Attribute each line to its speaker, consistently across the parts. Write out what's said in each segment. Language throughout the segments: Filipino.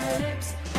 Speaker 1: lips.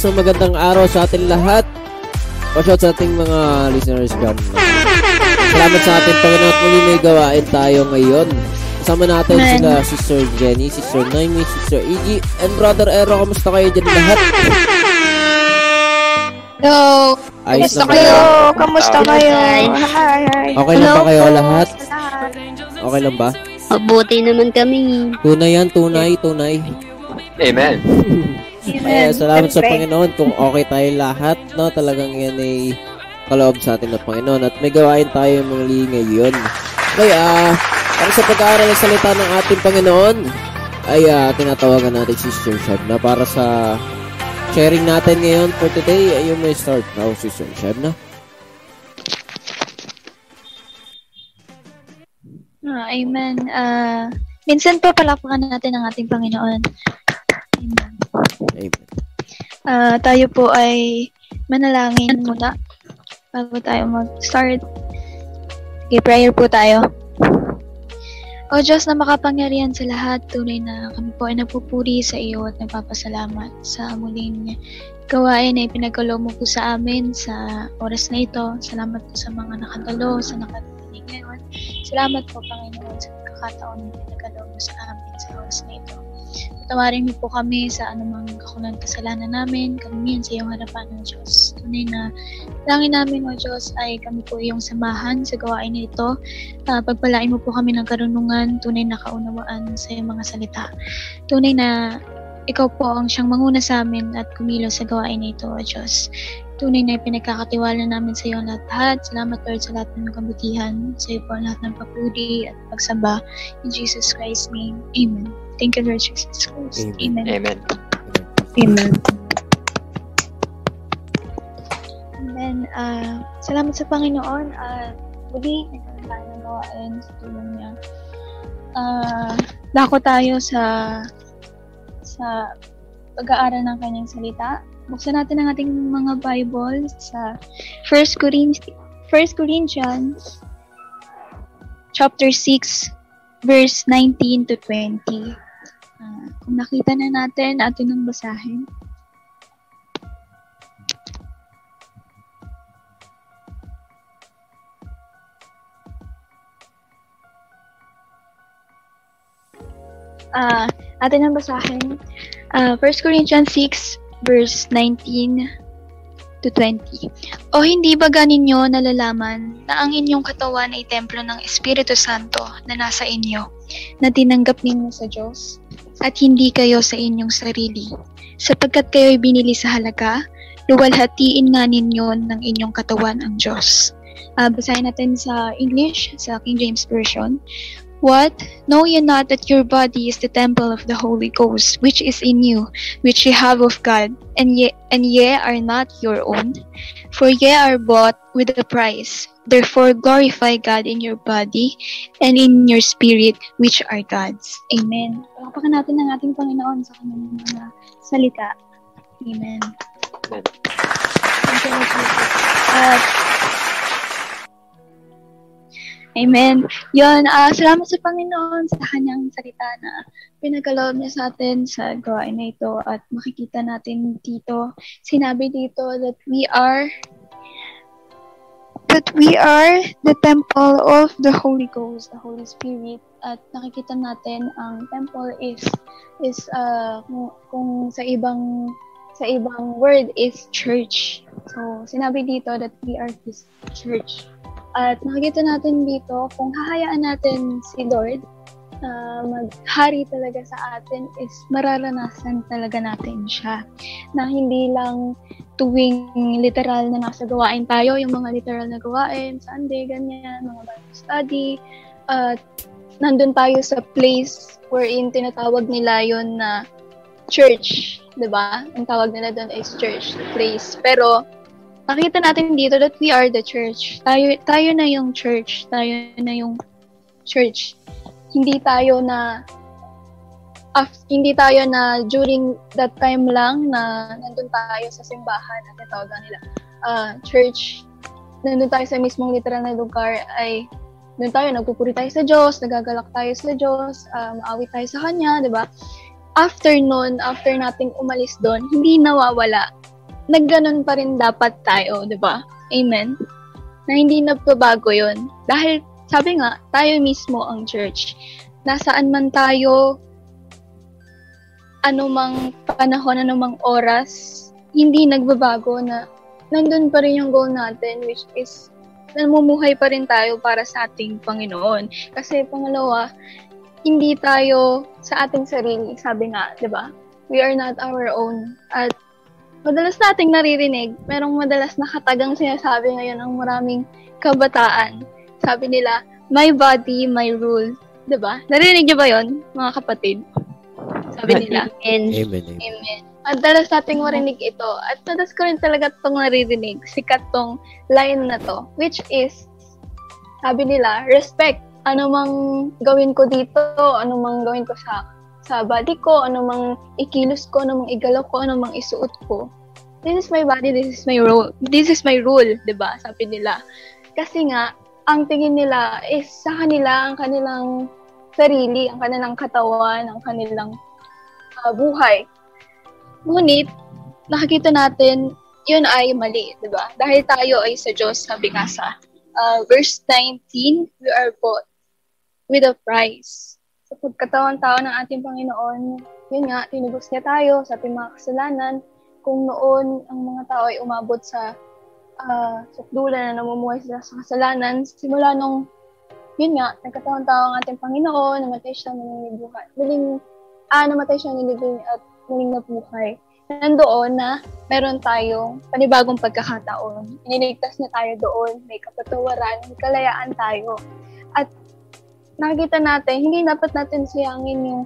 Speaker 1: Isang magandang araw sa ating lahat. Pashout sa ating mga listeners dyan. Salamat sa ating Panginoon at muli may gawain tayo ngayon. Kasama natin Amen. sila Sister Jenny, Sister Naomi, Sister Iggy, and Brother Ero. Kamusta kayo dyan lahat?
Speaker 2: Hello.
Speaker 1: Ayos
Speaker 2: Kamusta kayo? Kamusta kayo? Hi,
Speaker 1: hi. Okay lang ba kayo lahat? Okay lang ba?
Speaker 2: Mabuti naman kami.
Speaker 1: Tunay yan, tunay, tunay.
Speaker 3: Amen.
Speaker 1: Amen. salamat sa Panginoon kung okay tayo lahat, no? Talagang yan ay kaloob sa atin ng Panginoon at may gawain tayo muli ngayon. Okay, ah, uh, para sa pag-aaral ng salita ng ating Panginoon, ay uh, tinatawagan natin si Sister Shad na para sa sharing natin ngayon for today. Ay, may start now, Sister Shad na.
Speaker 2: Ah, amen. Uh, minsan pa palapakan natin ang ating Panginoon. Amen. Amen. Uh, tayo po ay manalangin muna bago tayo mag-start. Okay, prayer po tayo. O Diyos na makapangyarihan sa lahat, tunay na kami po ay nagpupuri sa iyo at nagpapasalamat sa muling gawain na ipinagkalo mo po sa amin sa oras na ito. Salamat po sa mga nakadalo, sa nakatinig ngayon. Salamat po, Panginoon, sa pagkakataon na pinagkalo mo sa amin Patawarin niyo po kami sa anumang kakulang kasalanan namin, kami yan sa iyong harapan ng Diyos. Tunay na langin namin, O Diyos, ay kami po iyong samahan sa gawain na ito. Uh, pagpalain mo po kami ng karunungan, tunay na kaunawaan sa iyong mga salita. Tunay na ikaw po ang siyang manguna sa amin at kumilos sa gawain na ito, O Diyos. Tunay na pinagkakatiwala namin sa iyo ang lahat. Salamat Lord sa lahat ng kabutihan. Sa iyo po ang lahat ng papuri at pagsamba. In Jesus Christ's name, Amen. Thank you, Lord Jesus Christ. Amen.
Speaker 3: Amen.
Speaker 2: Amen. And then, uh, salamat sa Panginoon at uh, muli, nagkaroon tayo ng gawain sa tulong niya. Uh, dako tayo sa sa pag-aaral ng kanyang salita. Buksan natin ang ating mga Bible sa 1 Corinthians, 1 Corinthians chapter 6 verse 19 to 20. Nakita na natin, atin ang basahin. Uh, atin ang basahin. Uh, 1 Corinthians 6, verse 19 to 20. O hindi ba ganinyo nalalaman na ang inyong katawan ay templo ng Espiritu Santo na nasa inyo, na tinanggap ninyo sa Diyos? At hindi kayo sa inyong sarili. Sapagkat kayo'y binili sa halaga, luwalhatiin nga ninyo ng inyong katawan ang Diyos. Uh, basahin natin sa English, sa King James Version. What? Know ye not that your body is the temple of the Holy Ghost, which is in you, which ye have of God, and ye, and ye are not your own? For ye are bought with a price. Therefore, glorify God in your body and in your spirit, which are God's. Amen. Pakapakan natin ng ating Panginoon sa kanyang mga salita. Amen. Amen. Thank you, At, Amen. Yun, uh, salamat sa Panginoon sa kanyang salita na pinagkaloob niya sa atin sa gawain na ito at makikita natin dito, sinabi dito that we are But we are the temple of the Holy Ghost, the Holy Spirit. At nakikita natin ang temple is is uh, kung, kung sa ibang sa ibang word is church. So, sinabi dito that we are His church. At nakikita natin dito, kung hahayaan natin si Lord uh, maghari talaga sa atin is mararanasan talaga natin siya. Na hindi lang tuwing literal na nasa gawain tayo, yung mga literal na gawain, Sunday, ganyan, mga Bible study, at uh, nandun tayo sa place wherein tinatawag nila yon na church, 'di ba? Ang tawag nila doon is church place. Pero nakita natin dito that we are the church. Tayo tayo na yung church, tayo na yung church. Hindi tayo na af, hindi tayo na during that time lang na nandun tayo sa simbahan at tawag nila uh, church nandun tayo sa mismong literal na lugar ay doon tayo, nagpupuri tayo sa Diyos, nagagalak tayo sa Diyos, uh, maawit tayo sa Kanya, di ba? After nun, after nating umalis doon, hindi nawawala. Nagganon pa rin dapat tayo, di ba? Amen? Na hindi nagbabago yon Dahil, sabi nga, tayo mismo ang church. Nasaan man tayo, anumang panahon, anumang oras, hindi nagbabago na nandun pa rin yung goal natin which is namumuhay pa rin tayo para sa ating Panginoon. Kasi pangalawa, hindi tayo sa ating sarili, sabi nga, 'di ba? We are not our own. At madalas nating naririnig, merong madalas nakatagang sinasabi ngayon ng maraming kabataan. Sabi nila, my body, my rule. 'Di ba? Narinig niyo ba 'yon, mga kapatid? Sabi nila.
Speaker 1: Amen. Amen.
Speaker 2: Amen. At dalas nating marinig ito. At dalas ko rin talaga itong naririnig. Sikat tong line na to. Which is, sabi nila, respect. Ano mang gawin ko dito, ano mang gawin ko sa sa body ko, ano mang ikilos ko, ano mang igalaw ko, ano mang isuot ko. This is my body, this is my rule. This is my rule, 'di ba? Sabi nila. Kasi nga ang tingin nila is sa kanila ang kanilang sarili, ang kanilang katawan, ang kanilang uh, buhay. Ngunit, nakikita natin, yun ay mali, di ba? Dahil tayo ay sa Diyos, sabi nga sa uh, verse 19, we are bought with a price. Sa pagkatawan-tao ng ating Panginoon, yun nga, tinubos niya tayo sa ating mga kasalanan. Kung noon ang mga tao ay umabot sa uh, sukdulan na namumuhay sila sa kasalanan, simula nung yun nga, nagkatawan-tao ang ating Panginoon, namatay siya, muling buhay. Muling, ah, namatay siya, nilibing at muling nabuhay, nandoon na meron tayong panibagong pagkakataon. Iniligtas na tayo doon, may kapatawaran, may kalayaan tayo. At nakita natin, hindi dapat natin sayangin yung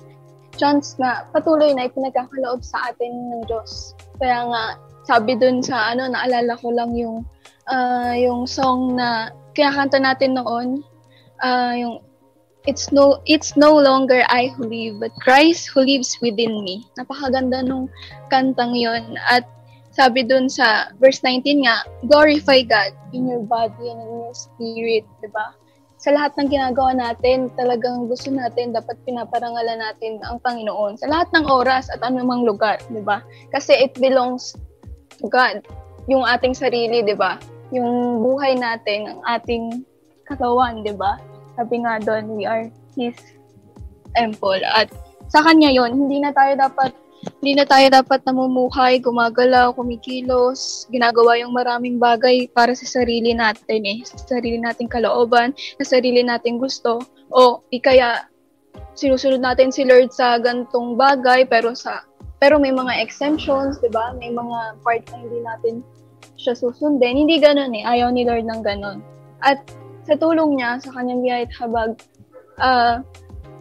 Speaker 2: chance na patuloy na ipinagkakaloob sa atin ng Diyos. Kaya nga, sabi dun sa ano, naalala ko lang yung uh, yung song na kinakanta natin noon, uh, yung it's no it's no longer I who live but Christ who lives within me. Napakaganda nung kantang 'yon at sabi dun sa verse 19 nga, glorify God in your body and in your spirit, 'di ba? Sa lahat ng ginagawa natin, talagang gusto natin dapat pinaparangalan natin ang Panginoon sa lahat ng oras at anumang lugar, 'di ba? Kasi it belongs to God. Yung ating sarili, 'di ba? Yung buhay natin, ang ating katawan, 'di ba? sabi nga doon, we are His temple. At sa Kanya yon hindi na tayo dapat hindi na tayo dapat namumuhay, gumagalaw, kumikilos, ginagawa yung maraming bagay para sa sarili natin eh, sa sarili nating kalooban, sa sarili nating gusto, o ikaya sinusunod natin si Lord sa gantong bagay pero sa pero may mga exemptions, 'di ba? May mga part na hindi natin siya susundin. Hindi ganoon eh. Ayaw ni Lord ng ganoon. At sa tulong niya, sa kanyang biyaya at habag, uh,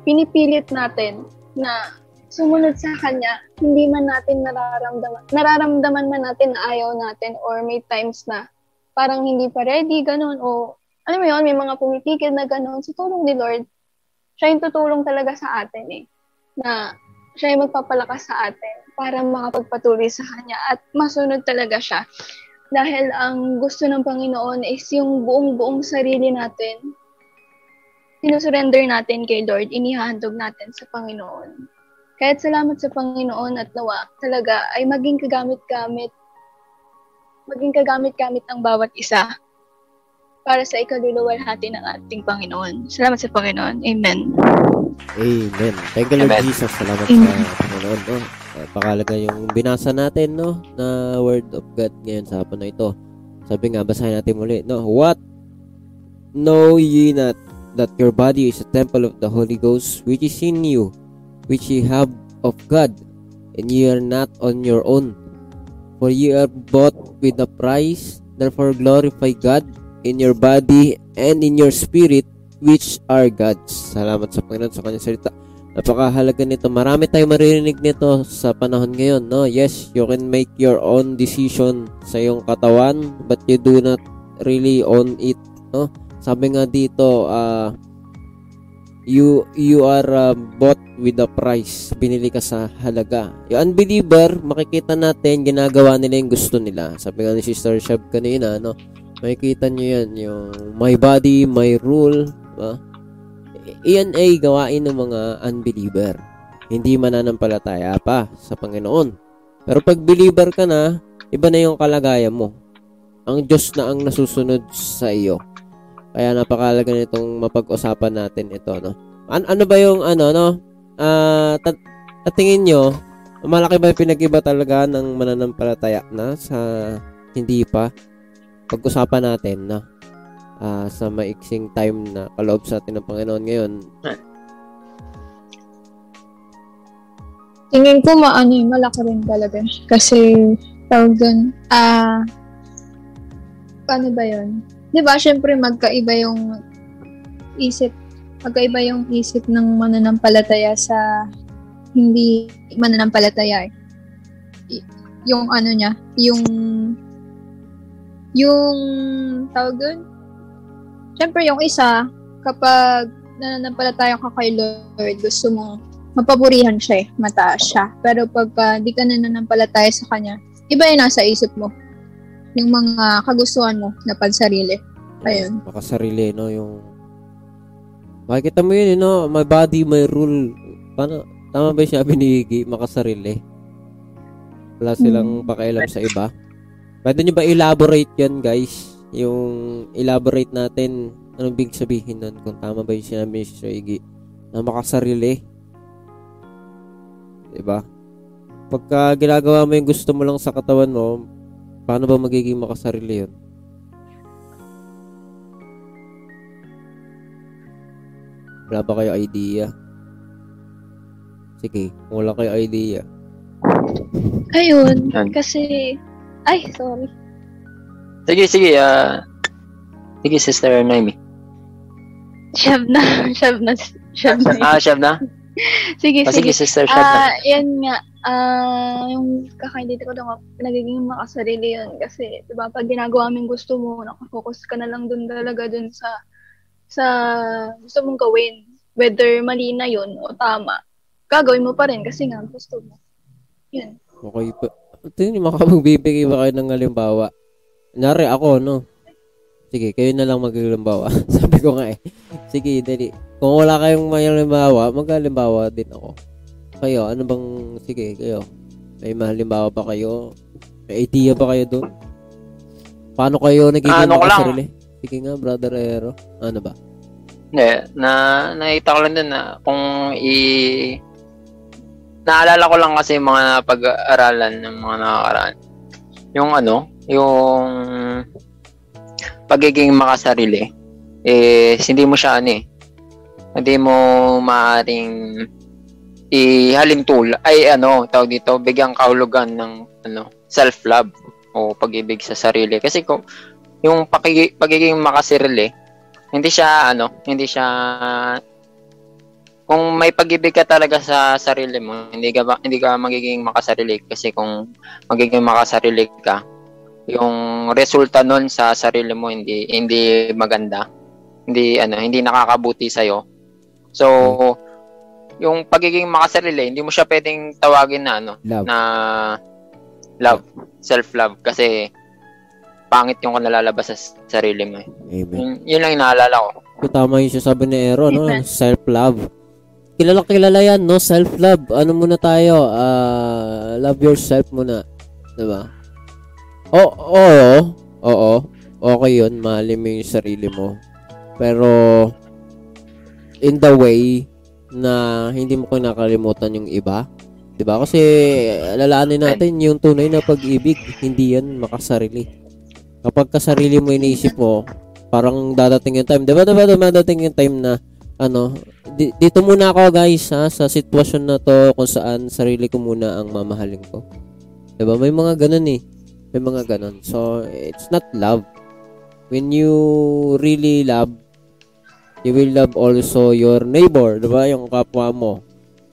Speaker 2: pinipilit natin na sumunod sa kanya, hindi man natin nararamdaman, nararamdaman man natin na ayaw natin or may times na parang hindi pa ready, ganun, o alam mo yun, may mga pumitigil na ganun. Sa tulong ni Lord, siya yung tutulong talaga sa atin eh, na siya yung magpapalakas sa atin para makapagpatuloy sa kanya at masunod talaga siya. Dahil ang gusto ng Panginoon is yung buong-buong sarili natin, sinusurrender natin kay Lord, inihahandog natin sa Panginoon. Kahit salamat sa Panginoon at nawa talaga ay maging kagamit-gamit, maging kagamit-gamit ang bawat isa para sa ikaluluwalhati ng ating Panginoon. Salamat sa Panginoon. Amen.
Speaker 1: Amen. Thank you, Lord Amen. Jesus. Salamat Amen. sa Panginoon. No? Pakalaga yung binasa natin, no? Na word of God ngayon sa hapon na ito. Sabi nga, basahin natin muli, no? What know ye not that your body is a temple of the Holy Ghost, which is in you, which ye have of God, and ye are not on your own. For ye are bought with a price, therefore glorify God in your body and in your spirit which are God's. Salamat sa Panginoon sa kanyang salita. Napakahalaga nito. Marami tayong maririnig nito sa panahon ngayon, no? Yes, you can make your own decision sa iyong katawan, but you do not really own it, no? Sabi nga dito, uh, you you are uh, bought with a price. Binili ka sa halaga. Yung unbeliever, makikita natin ginagawa nila yung gusto nila. Sabi nga ni Sister Shab kanina, no? Makikita nyo yan, yung my body, my rule, ba? Iyan ay gawain ng mga unbeliever. Hindi mananampalataya pa sa Panginoon. Pero pag believer ka na, iba na yung kalagayan mo. Ang Diyos na ang nasusunod sa iyo. Kaya napakalaga nitong mapag-usapan natin ito, no? An- ano ba yung ano, no? Uh, tat- tingin nyo, malaki ba yung pinag-iba talaga ng mananampalataya na sa hindi pa? pag-usapan natin na uh, sa maiksing time na kaloob sa atin ng Panginoon ngayon.
Speaker 2: Tingin ko maano yung malaki rin talaga. Kasi, tawag dun, ah, uh, paano ba yun? Di ba, syempre magkaiba yung isip, magkaiba yung isip ng mananampalataya sa hindi mananampalataya eh. Yung ano niya, yung yung, tawag dun, syempre yung isa, kapag nananampalataya ka kay Lord, gusto mo mapaburihan siya eh, mataas siya. Pero pagka di ka nananampalataya sa Kanya, iba yung nasa isip mo. Yung mga kagustuhan mo na pansarili. Ayun.
Speaker 1: Makasarili, no? Yung Makikita mo yun, no? My body, my rule. Paano? Tama ba yung sabi ni Iggy? Makasarili. Wala silang hmm. pakialam sa iba. Pwede nyo ba elaborate yan, guys? Yung elaborate natin, anong big sabihin nun? Kung tama ba yung sinabi ni Sir Iggy? Na makasarili. Diba? Pagka ginagawa mo yung gusto mo lang sa katawan mo, paano ba magiging makasarili yun? Wala ba kayo idea? Sige, kung wala kayo idea.
Speaker 2: Ayun, kasi ay, sorry.
Speaker 3: Sige, sige. Uh, sige, Sister Naomi.
Speaker 2: Shab na. Shab na. Shab na.
Speaker 3: ah, shab na?
Speaker 2: sige,
Speaker 3: ah, sige. Sige, Sister, shab uh,
Speaker 2: na. Yan nga. Uh, yung kakaintindi ko daw nagiging makasarili yun. Kasi, di ba, pag ginagawa mo gusto mo, nakafocus ka na lang dun talaga dun sa sa gusto mong gawin. Whether mali na yun o tama. Gagawin mo pa rin kasi nga gusto mo. Yun.
Speaker 1: Okay pa. Tingin mo makapagbibigay ba kayo ng halimbawa? Nari ako, no? Sige, kayo na lang maghalimbawa. Sabi ko nga eh. Sige, dali. Kung wala kayong may halimbawa, maghalimbawa din ako. Kayo, ano bang, sige, kayo. May mahalimbawa ba kayo? May idea ba kayo doon? Paano kayo nagiging ano makasarili? Sige nga, brother Ero. Ano ba?
Speaker 3: Hindi, na, nakita ko lang din na kung i naalala ko lang kasi mga pag-aaralan ng mga nakakaraan. Yung ano, yung pagiging makasarili, eh, hindi mo siya ano eh, hindi mo maaring ihalimtul ay ano tawag dito bigyan kahulugan ng ano self-love o pag-ibig sa sarili kasi kung yung pagiging, pagiging makasarili hindi siya ano hindi siya kung may pag-ibig ka talaga sa sarili mo, hindi ka hindi ka magiging makasarili kasi kung magiging makasarili ka, yung resulta nun sa sarili mo hindi hindi maganda. Hindi ano, hindi nakakabuti sa iyo. So, yung pagiging makasarili, hindi mo siya pwedeng tawagin na ano,
Speaker 1: love.
Speaker 3: na love, self-love kasi pangit yung nalalabas sa sarili mo. Eh.
Speaker 1: Amen.
Speaker 3: Yun, yun lang inaalala ko.
Speaker 1: Tama yung sabi ni Ero, no? Self-love kilala kilala yan, no? Self-love. Ano muna tayo? Uh, love yourself muna. Diba? Oo, oo, oo, okay yun, mahalin mo yung sarili mo. Pero, in the way na hindi mo kinakalimutan yung iba. 'Di ba? Kasi alalahanin natin yung tunay na pag-ibig, hindi yan makasarili. Kapag kasarili mo iniisip mo, parang dadating yung time. 'Di ba? Diba, diba dadating yung time na ano, di, dito muna ako guys ha, sa sitwasyon na to kung saan sarili ko muna ang mamahalin ko. 'Di ba? May mga ganun eh. May mga ganun. So, it's not love. When you really love, you will love also your neighbor, 'di ba? Yung kapwa mo.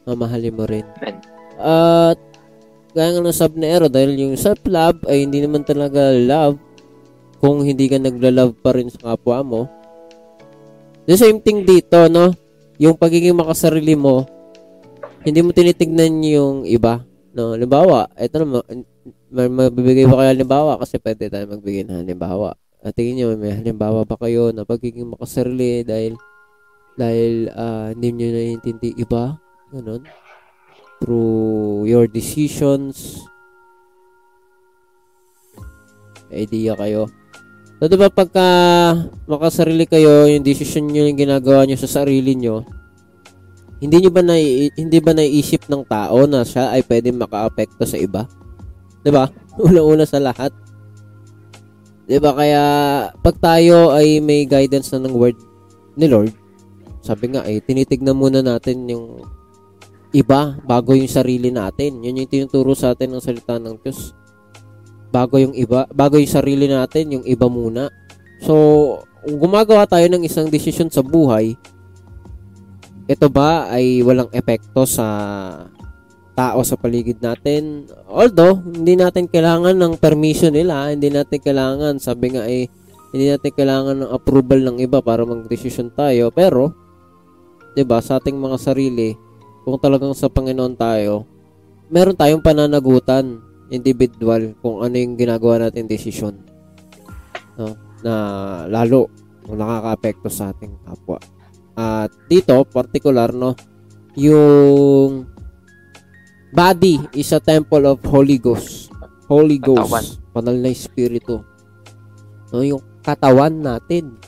Speaker 1: Mamahalin mo rin. At gaya nga ng sub na Ero, dahil yung self-love ay hindi naman talaga love kung hindi ka nagla-love pa rin sa kapwa mo. The same thing dito, no? Yung pagiging makasarili mo, hindi mo tinitignan yung iba. No, halimbawa, ito na, mabibigay ba kayo halimbawa kasi pwede tayo magbigay ng halimbawa. At tingin nyo, may halimbawa ba kayo na pagiging makasarili dahil dahil uh, hindi nyo naiintindi iba? Ganon through your decisions. idea kayo. So, diba pagka makasarili kayo, yung decision nyo yung ginagawa nyo sa sarili nyo, hindi nyo ba na hindi ba naiisip ng tao na siya ay pwede makaapekto sa iba? 'Di ba? Una-una sa lahat. 'Di ba kaya pag tayo ay may guidance na ng word ni Lord, sabi nga ay tinitignan muna natin yung iba bago yung sarili natin. Yun yung tinuturo sa atin ng salita ng Diyos. Bago yung iba, bago yung sarili natin, yung iba muna. So, gumagawa tayo ng isang desisyon sa buhay, ito ba ay walang epekto sa tao sa paligid natin? Although, hindi natin kailangan ng permission nila, hindi natin kailangan, sabi nga eh, hindi natin kailangan ng approval ng iba para mag-desisyon tayo, pero, 'di ba, sa ating mga sarili, kung talagang sa Panginoon tayo, meron tayong pananagutan individual kung ano yung ginagawa natin desisyon. No? Na lalo kung nakaka-apekto sa ating kapwa. At dito, particular, no, yung body is a temple of Holy Ghost. Holy Ghost. Katawan. Panal na Espiritu. No, yung katawan natin.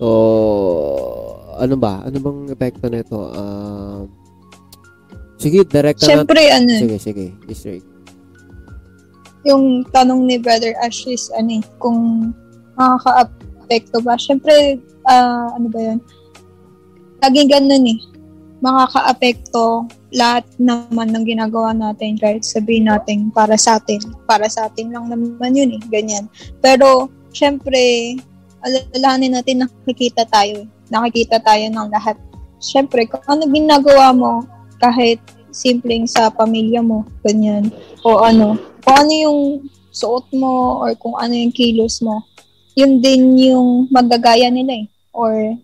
Speaker 1: So, ano ba? Ano bang epekto nito? Uh, sige, direct
Speaker 4: na Siyempre,
Speaker 1: natin.
Speaker 4: ano.
Speaker 1: Sige, sige. Straight.
Speaker 4: Yung tanong ni Brother Ash is, ano eh, kung makaka-apekto ba? Siyempre, uh, ano ba yun? Laging ganun eh. Makaka-apekto lahat naman ng ginagawa natin kahit sabihin natin para sa atin. Para sa atin lang naman yun eh. Ganyan. Pero, syempre, alalahanin natin nakikita tayo eh nakikita tayo ng lahat. Siyempre, kung ano ginagawa mo, kahit simpleng sa pamilya mo, ganyan, o ano, kung ano yung suot mo, or kung ano yung kilos mo, yun din yung magagaya nila eh. Or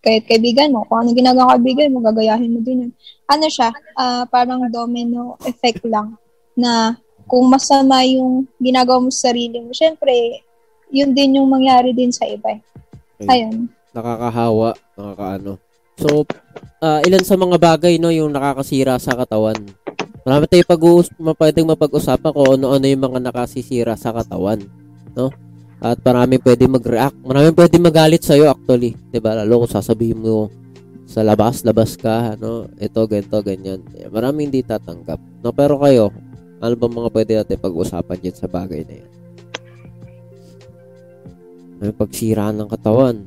Speaker 4: kahit kaibigan mo, kung ano ginagawa kaibigan mo, gagayahin mo din yun. Ano siya, uh, parang domino effect lang na kung masama yung ginagawa mo sa sarili mo, syempre, yun din yung mangyari din sa iba. Eh. Ayun
Speaker 1: nakakahawa, nakakaano. So, uh, ilan sa mga bagay no yung nakakasira sa katawan. Marami tayong pag pwedeng mapag-usapan kung ano-ano yung mga nakasisira sa katawan, no? At marami pwedeng mag-react. Marami pwedeng magalit sa iyo actually, ba? Lalo kung sasabihin mo sa labas, labas ka, ano, ito, ganito, ganyan. Marami hindi tatanggap. No, pero kayo, ano ba mga pwede natin pag-usapan diyan sa bagay na yan? May pagsira ng katawan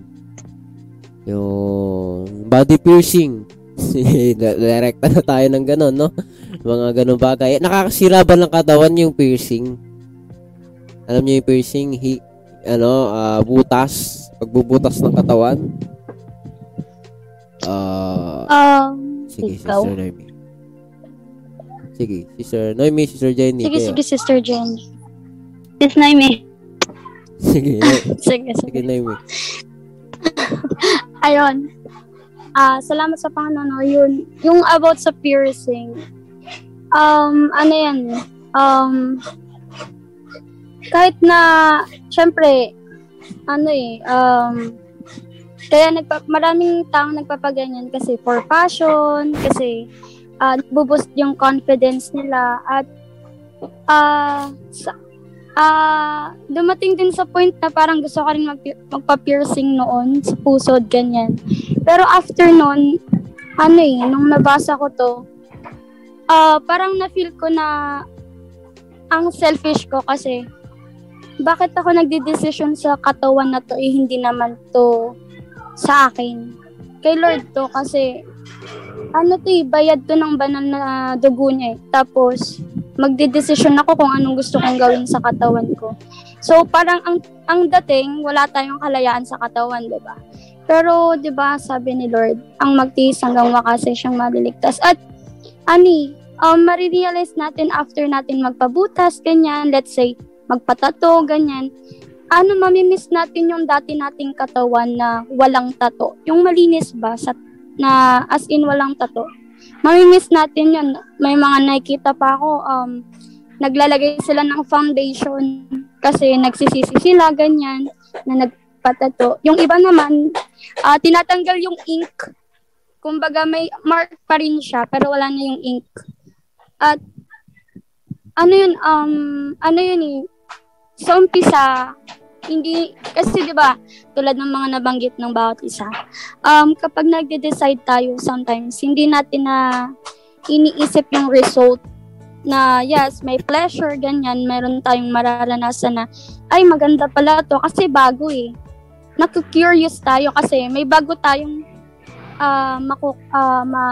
Speaker 1: yung body piercing. Direkta na tayo ng ganun, no? Mga ganun bagay. Nakakasira ba ng katawan yung piercing? Alam niyo yung piercing? Hi, ano, uh, butas. Pagbubutas ng katawan. Uh, um, sige, ikaw? Sister Noemi. Sige, Sister Noemi, Sister Jenny.
Speaker 4: Sige, kayo. sige, Sister Jenny. Sis Noemi.
Speaker 1: sige, sige, sige. Sige, Noemi.
Speaker 4: Ayun. Ah, uh, salamat sa Panginoon. No? Yun, yung about sa piercing. Um, ano yan? Um, kahit na, syempre, ano eh, um, kaya nagpa, maraming taong nagpapaganyan kasi for fashion, kasi uh, buboost yung confidence nila at uh, sa,
Speaker 5: ah, uh, dumating din sa point na parang gusto ko rin mag- magpa-piercing noon sa puso, ganyan. Pero after noon, ano eh, nung nabasa ko to, uh, parang na-feel ko na ang selfish ko kasi bakit ako nagde-decision sa katawan na to eh hindi naman to sa akin. Kay Lord to kasi ano to eh, bayad to ng banal na dugo niya eh. Tapos, magde-decision ako kung anong gusto kong gawin sa katawan ko. So parang ang ang dating wala tayong kalayaan sa katawan, 'di ba? Pero 'di ba sabi ni Lord, ang magtiis hanggang wakas ay siyang maliligtas. At ani, um, marirealize natin after natin magpabutas, ganyan, let's say, magpatato, ganyan, ano, mamimiss natin yung dati nating katawan na walang tato. Yung malinis ba, sa, na as in walang tato mamimiss natin yun. May mga nakikita pa ako, um, naglalagay sila ng foundation kasi nagsisisi sila, ganyan, na nagpatato. Yung iba naman, uh, tinatanggal yung ink. Kumbaga may mark pa rin siya, pero wala na yung ink. At ano yun, um, ano yun eh, sa umpisa, hindi, kasi di ba tulad ng mga nabanggit ng bawat isa, um, kapag nagde-decide tayo sometimes, hindi natin na iniisip yung result na yes, may pleasure, ganyan, meron tayong mararanasan na, ay maganda pala to kasi bago eh. Naku-curious tayo kasi may bago tayong uh, maku, uh, ma,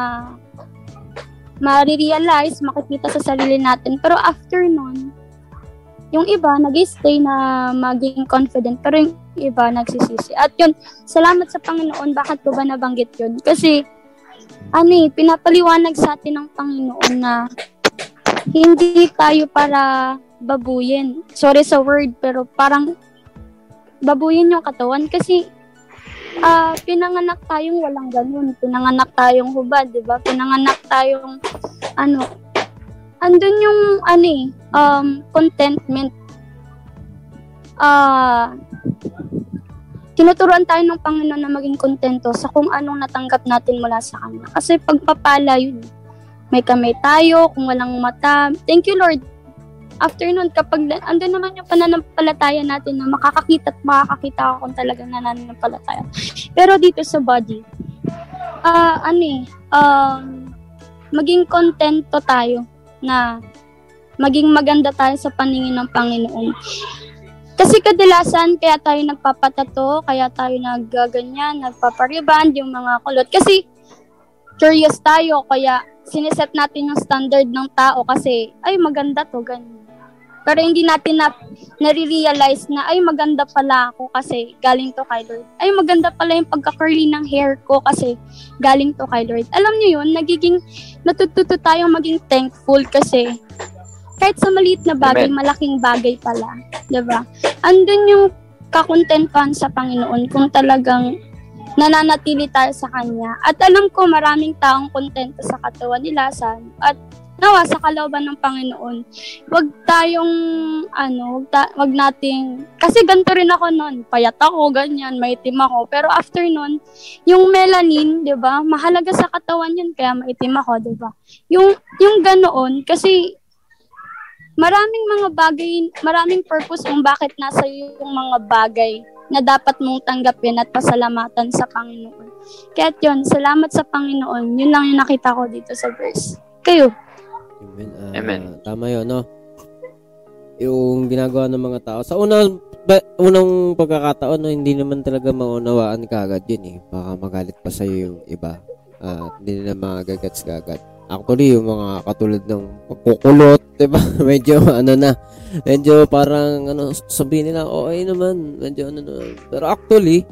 Speaker 5: ma-realize, makikita sa sarili natin. Pero after nun, yung iba, nag-stay na maging confident, pero yung iba, nagsisisi. At yun, salamat sa Panginoon, bakit ko ba nabanggit yun? Kasi, ano eh, pinapaliwanag sa atin ng Panginoon na hindi tayo para babuyin. Sorry sa word, pero parang babuyin yung katawan kasi uh, pinanganak tayong walang ganun. Pinanganak tayong hubad, di ba? Pinanganak tayong ano, andun yung ano eh, um, contentment. Ah, uh, tinuturuan tayo ng Panginoon na maging kontento sa kung anong natanggap natin mula sa Kanya. Kasi pagpapala yun. May kamay tayo, kung walang mata. Thank you, Lord. After nun, kapag andun naman yung pananampalataya natin na makakakita at makakakita ako kung talagang nananampalataya. Pero dito sa body, ah uh, ano eh, um, maging kontento tayo na maging maganda tayo sa paningin ng Panginoon. Kasi kadalasan, kaya tayo nagpapatato, kaya tayo naggaganyan, nagpapariband, yung mga kulot. Kasi curious tayo, kaya sineset natin yung standard ng tao kasi, ay maganda to, ganyan. Pero hindi natin na nare-realize na ay maganda pala ako kasi galing to kay Lord. Ay maganda pala yung pagka-curly ng hair ko kasi galing to kay Lord. Alam niyo yun, nagiging natututo tayong maging thankful kasi kahit sa maliit na bagay, Amen. malaking bagay pala. ba? Diba? Andun yung kakontentuhan sa Panginoon kung talagang nananatili tayo sa Kanya. At alam ko maraming taong kontento sa katawan nila sa, at nawa sa kalooban ng Panginoon. Huwag tayong, ano, ta- wag nating, kasi ganito rin ako noon, payat ako, ganyan, maitim ako. Pero after noon, yung melanin, di ba, mahalaga sa katawan yun, kaya maitim ako, di ba? Yung, yung ganoon, kasi maraming mga bagay, maraming purpose kung bakit nasa yung mga bagay na dapat mong tanggapin at pasalamatan sa Panginoon. Kaya yun, salamat sa Panginoon. Yun lang yung nakita ko dito sa verse. Kayo?
Speaker 1: Amen. Uh, Amen. Tama yun, no? Yung ginagawa ng mga tao. Sa unang, ba, unang pagkakataon, no, hindi naman talaga maunawaan kagad yun eh. Baka magalit pa sa'yo yung iba. Uh, hindi nila magagats kagad. Actually, yung mga katulad ng pagkukulot, diba? medyo ano na, medyo parang ano, sabihin nila, okay naman, medyo ano na. Pero actually,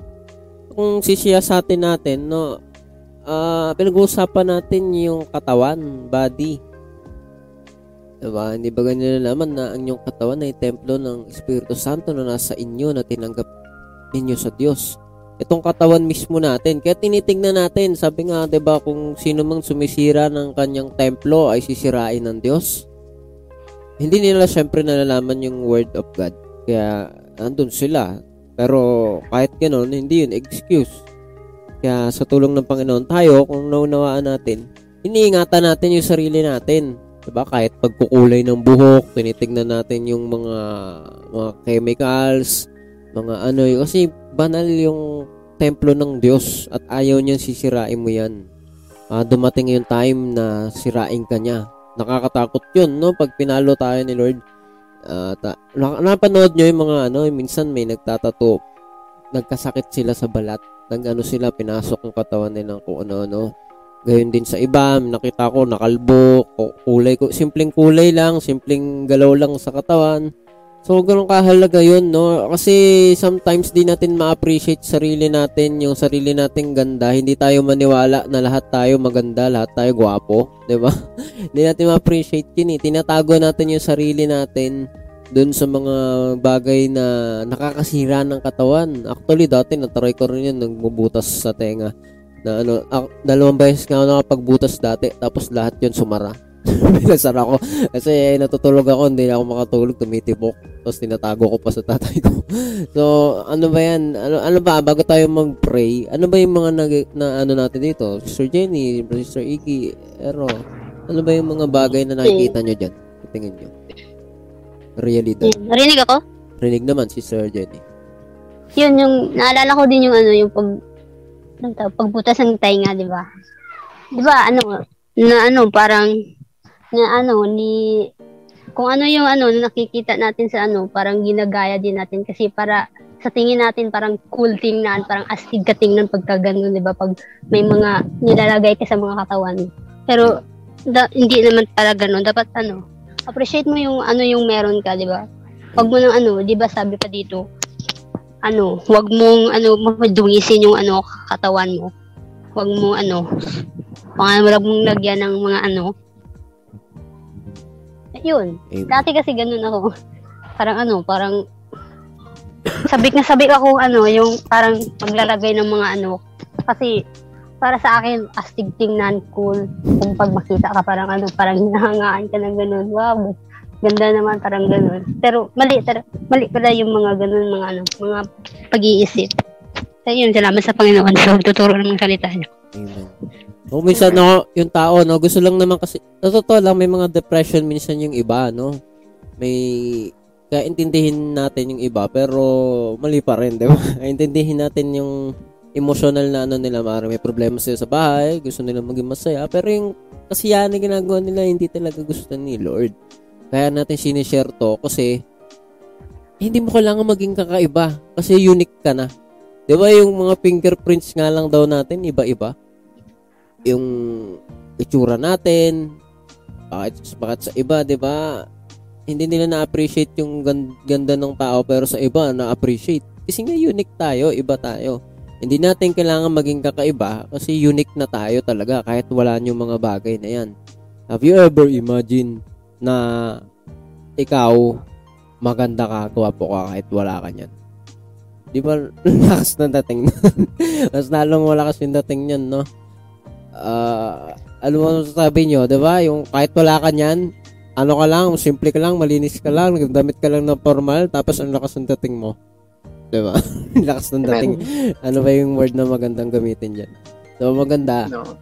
Speaker 1: kung sisiyasatin natin, no, uh, pinag-uusapan natin yung katawan, body. Diba? Hindi ba ganyan nalaman na ang inyong katawan ay templo ng Espiritu Santo na nasa inyo na tinanggap ninyo sa Diyos. Itong katawan mismo natin. Kaya tinitingnan natin, sabi nga, 'di ba, kung sino mang sumisira ng kanyang templo ay sisirain ng Diyos. Hindi nila syempre nalalaman yung word of God. Kaya andun sila. Pero kahit ganoon, hindi yun excuse. Kaya sa tulong ng Panginoon tayo, kung naunawaan natin, iniingatan natin yung sarili natin Diba? Kahit pagkukulay ng buhok, tinitingnan natin yung mga mga chemicals, mga ano, kasi banal yung templo ng Diyos at ayaw niyang sisirain mo yan. Uh, dumating yung time na sirain ka niya. Nakakatakot yun, no? Pag pinalo tayo ni Lord. Uh, ta- napanood nyo yung mga ano, minsan may nagtatato. Nagkasakit sila sa balat. Nag ano sila, pinasok yung katawan nila kung ano-ano. Gayon din sa iba, nakita ko nakalbo, kulay ko, simpleng kulay lang, simpleng galaw lang sa katawan. So, ganun kahalaga yun, no? Kasi sometimes di natin ma-appreciate sarili natin, yung sarili nating ganda. Hindi tayo maniwala na lahat tayo maganda, lahat tayo gwapo. ba? Diba? Hindi natin ma-appreciate yun, eh. Tinatago natin yung sarili natin dun sa mga bagay na nakakasira ng katawan. Actually, dati natry ko rin yun, nagbubutas sa tenga na ano, ako, dalawang beses nga ako nakapagbutas dati, tapos lahat yon sumara. Binasar ako. Kasi natutulog ako, hindi na ako makatulog, tumitibok. Tapos tinatago ko pa sa tatay ko. so, ano ba yan? Ano, ano ba, bago tayo mag-pray, ano ba yung mga nag, na ano natin dito? Sister Jenny, Sister Iki, Ero, ano ba yung mga bagay na nakikita nyo dyan? Tingin nyo. Realidad.
Speaker 6: Narinig ako?
Speaker 1: Rinig naman, Sister Jenny.
Speaker 6: Yun, yung, naalala ko din yung ano, yung pag, ano tawag, pagbutas ng tainga, di ba? Di ba, ano, na ano, parang, na ano, ni, kung ano yung ano, nakikita natin sa ano, parang ginagaya din natin kasi para, sa tingin natin parang cool tingnan, parang astig ka tingnan pagka ganun, di ba? Pag may mga nilalagay ka sa mga katawan. Pero, da, hindi naman pala ganun. Dapat ano, appreciate mo yung ano yung meron ka, di ba? Pag mo nang ano, di ba sabi pa dito, ano, wag mong ano madungisin yung ano katawan mo. Wag mo ano, wag mong lagyan ng mga ano. Yun. Dati kasi ganun ako. Parang ano, parang sabik na sabik ako ano, yung parang maglalagay ng mga ano. Kasi para sa akin, astig tingnan, cool. Kung pag makita ka parang ano, parang hinahangaan ka ng ganun. Wow, ganda naman parang ganun. Pero mali, tar- mali pala yung mga ganun, mga ano, mga pag-iisip. So yun, salamat sa Panginoon. So, tuturo ng mga salita niya.
Speaker 1: Amen. O minsan no, yung tao no, gusto lang naman kasi sa totoo lang may mga depression minsan yung iba, no. May kaya intindihin natin yung iba pero mali pa rin, 'di ba? intindihin natin yung emotional na ano nila, mara may problema sila sa bahay, gusto nila maging masaya, pero yung kasiyahan na ginagawa nila hindi talaga gusto ni Lord. Kaya natin sinishare to kasi hindi mo kailangan maging kakaiba kasi unique ka na. 'Di ba yung mga fingerprints nga lang daw natin iba-iba? Yung itsura natin, bakit, bakit sa iba, 'di ba? Hindi nila na-appreciate yung ganda ng tao pero sa iba na-appreciate. Kasi nga unique tayo, iba tayo. Hindi natin kailangan maging kakaiba kasi unique na tayo talaga kahit wala yung mga bagay na yan. Have you ever imagined na ikaw maganda ka, gwapo ka kahit wala ka niyan. Di ba, lakas ng dating. Mas lalong malakas yung dating niyan, no? Uh, ano mo sasabi nyo, di ba? Yung kahit wala ka niyan, ano ka lang, simple ka lang, malinis ka lang, damit ka lang ng formal, tapos ang lakas ng dating mo. Di ba? lakas ng dating. Ano ba yung word na magandang gamitin dyan? So, maganda. No.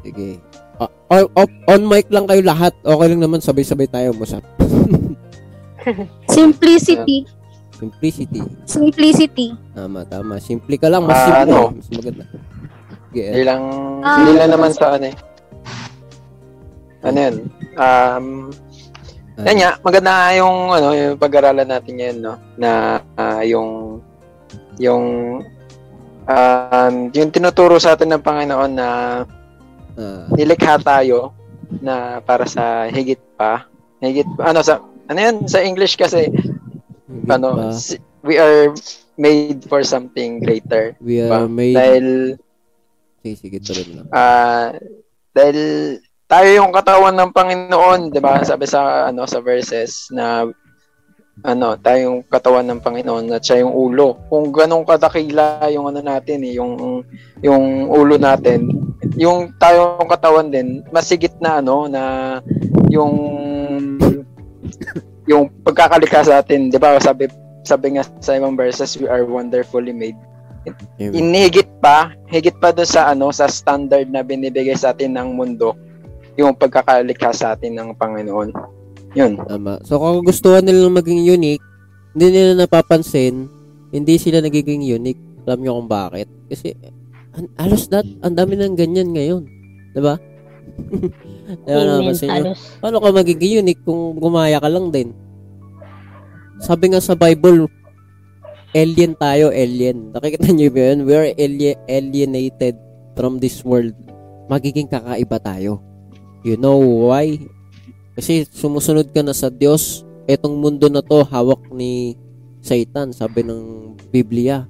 Speaker 1: Sige. Uh, on, on mic lang kayo lahat. Okay lang naman, sabay-sabay tayo musap.
Speaker 5: Simplicity.
Speaker 1: Simplicity.
Speaker 5: Simplicity.
Speaker 1: Tama, tama. Simple ka lang, mas uh, simple. Ano? Mas maganda.
Speaker 3: Okay, hindi lang, uh, hindi lang naman sa ano eh. Ano yan? Um, uh, yan nga, maganda yung, ano, yung pag-aralan natin ngayon, no? Na uh, yung, yung, um, yung tinuturo sa atin ng Panginoon na Uh, nilikha tayo na para sa higit pa. Higit pa. Ano sa ano yan sa English kasi ano si, we are made for something greater.
Speaker 1: We are diba? made
Speaker 3: dahil
Speaker 1: sige sige tuloy lang.
Speaker 3: Ah uh, dahil tayo yung katawan ng Panginoon, 'di ba? Sabi sa ano sa verses na ano, tayong katawan ng Panginoon at siya yung ulo. Kung ganong kadakila yung ano natin eh, yung yung ulo natin, yung tayong katawan din, masigit na ano na yung yung pagkakalikha sa atin, 'di ba? Sabi sabi nga sa ibang verses, we are wonderfully made. Inigit pa, higit pa doon sa ano sa standard na binibigay sa atin ng mundo. yung pagkakalikha sa atin ng Panginoon. Yun.
Speaker 1: Tama. So kung gustuhan nilang maging unique, hindi nila napapansin, hindi sila nagiging unique. Alam niyo kung bakit? Kasi alos that, ang dami ng ganyan ngayon. 'Di ba? Diba napansin niyo? Paano ka magiging unique kung gumaya ka lang din? Sabi nga sa Bible, alien tayo, alien. Nakikita niyo ba yun? We are alien, alienated from this world. Magiging kakaiba tayo. You know why? Kasi sumusunod ka na sa Diyos. Etong mundo na to, hawak ni Satan, sabi ng Biblia.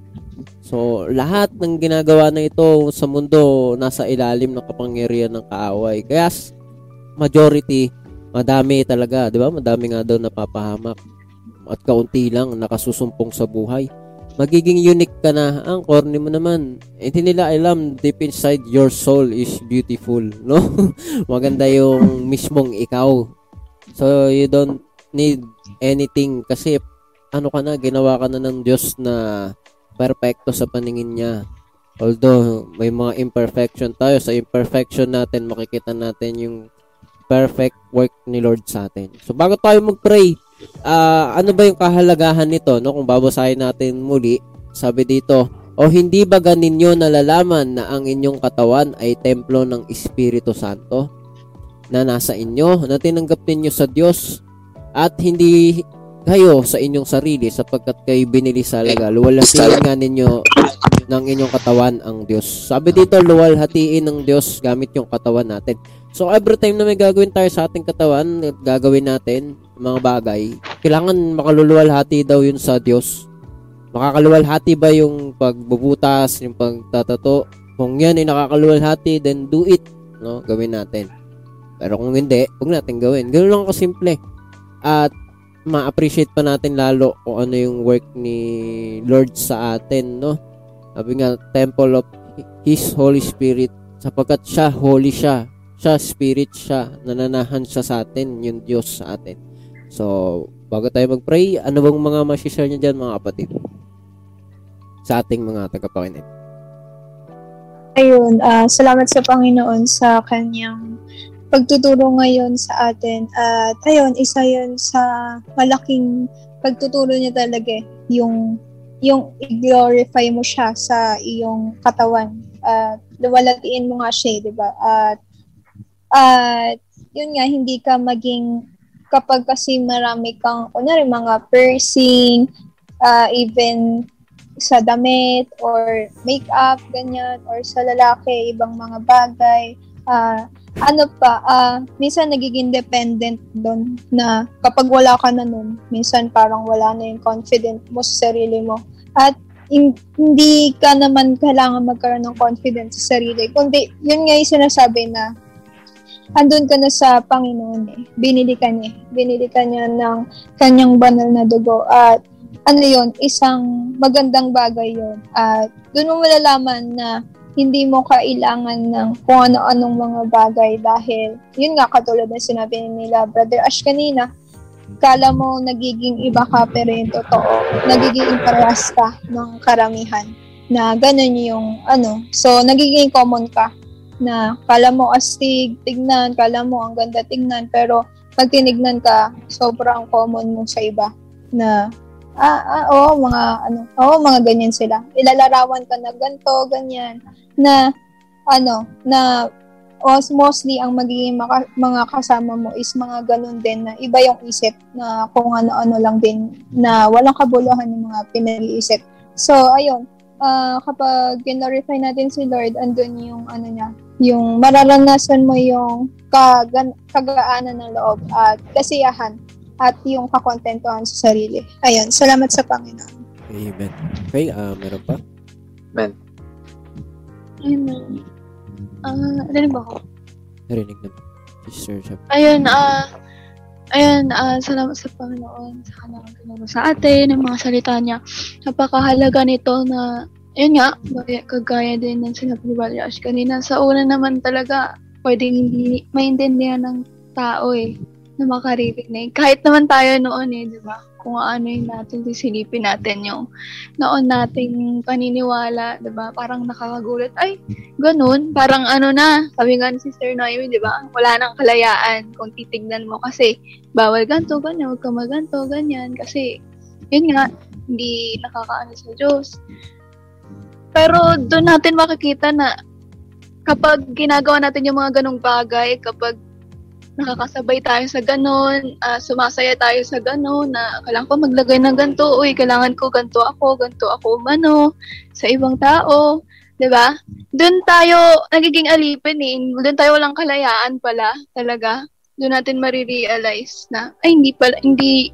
Speaker 1: So, lahat ng ginagawa na ito sa mundo, nasa ilalim ng kapangyarihan ng kaaway. Kaya, majority, madami talaga, di ba? Madami nga daw napapahamak. At kaunti lang nakasusumpong sa buhay. Magiging unique ka na. Ang corny mo naman. Eh, hindi nila alam, deep inside your soul is beautiful. No? Maganda yung mismong ikaw. So, you don't need anything kasi ano ka na, ginawa ka na ng Diyos na perfecto sa paningin niya. Although, may mga imperfection tayo. Sa imperfection natin, makikita natin yung perfect work ni Lord sa atin. So, bago tayo mag-pray, uh, ano ba yung kahalagahan nito? No? Kung babasahin natin muli, sabi dito, o hindi ba ganinyo nalalaman na ang inyong katawan ay templo ng Espiritu Santo na nasa inyo, na tinanggap ninyo sa Diyos at hindi kayo sa inyong sarili sapagkat kayo binili sa alaga. Luwalhatiin nga ninyo ng inyong katawan ang Diyos. Sabi dito, luwalhatiin ng Diyos gamit yung katawan natin. So every time na may gagawin tayo sa ating katawan, gagawin natin mga bagay, kailangan makaluluwalhati daw yun sa Diyos. Makakaluwalhati ba yung pagbubutas, yung pagtatato? Kung yan ay nakakaluwalhati, then do it. No? Gawin natin. Pero kung hindi, huwag natin gawin. Ganun lang simple. At ma-appreciate pa natin lalo kung ano yung work ni Lord sa atin, no? Sabi nga, temple of His Holy Spirit, sapagkat siya, holy siya, siya, spirit siya, nananahan siya sa atin, yung Diyos sa atin. So, bago tayo mag-pray, ano bang mga masishare niyo dyan, mga kapatid? Sa ating mga tagapakinig.
Speaker 4: Ayun, uh, salamat sa Panginoon sa kanyang pagtuturo ngayon sa atin. At ayun, isa yun sa malaking pagtuturo niya talaga yung yung i-glorify mo siya sa iyong katawan. At uh, mo nga siya, di ba? At at yun nga, hindi ka maging kapag kasi marami kang, kunyari, mga piercing, uh, even sa damit or makeup, ganyan, or sa lalaki, ibang mga bagay, uh, ano pa, uh, minsan nagiging dependent doon na kapag wala ka na nun, minsan parang wala na yung confident mo sa sarili mo. At in, hindi ka naman kailangan magkaroon ng confidence sa sarili. Kundi, yun nga yung sinasabi na andun ka na sa Panginoon eh. Binili ka niya. Binili ka niya ng kanyang banal na dugo. At ano yun, isang magandang bagay yun. At doon mo malalaman na hindi mo kailangan ng kung ano-anong mga bagay dahil yun nga katulad ng sinabi nila Brother Ash kanina, kala mo nagiging iba ka pero yung totoo, nagiging parehas ka ng karamihan na ganun yung ano. So, nagiging common ka na kala mo astig tignan, kala mo ang ganda tignan, pero pag tinignan ka, sobrang common mo sa iba na ah, ah oo, mga ano, oo, mga ganyan sila. Ilalarawan ka na ganto, ganyan na ano, na os mostly ang magiging maka, mga kasama mo is mga ganun din na iba yung isip na kung ano-ano lang din na walang kabuluhan yung mga pinag-iisip. So, ayun, uh, kapag glorify natin si Lord, andun yung ano niya, yung mararanasan mo yung kagan- kagaanan ng loob at kasiyahan at yung kakontentuhan sa sarili. Ayun, salamat sa Panginoon.
Speaker 1: Amen. Okay, uh, meron pa?
Speaker 3: Amen.
Speaker 4: Amen. Ah, uh, narinig ba ako?
Speaker 1: Narinig naman. Sister Shep.
Speaker 4: Ayun, ah, uh, ayun, uh, salamat sa Panginoon sa kanyang ginawa sa atin, ng mga salita niya. Napakahalaga nito na, ayun nga, kagaya din ng sinabi ni Brother Ash kanina. Sa una naman talaga, pwedeng hindi maintindihan ng tao eh.
Speaker 2: Na makaririnig. Kahit naman tayo noon eh, di ba? Kung ano yung natin, sisilipin natin yung noon nating paniniwala, di ba? Parang nakakagulat. Ay, ganun. Parang ano na, sabi nga ni Sister Noemi, di ba? Wala nang kalayaan kung titignan mo kasi bawal ganto, ganyan, huwag ka maganto, ganyan. Kasi, yun nga, hindi nakakaano sa Diyos. Pero doon natin makikita na kapag ginagawa natin yung mga ganong bagay, kapag nakakasabay tayo sa ganon, uh, sumasaya tayo sa ganon, na kailangan ko maglagay ng ganito, uy, kailangan ko ganito ako, ganito ako mano, sa ibang tao, ba? Doon tayo nagiging alipin eh. Doon tayo walang kalayaan pala, talaga. Doon natin marirealize na ay hindi pala hindi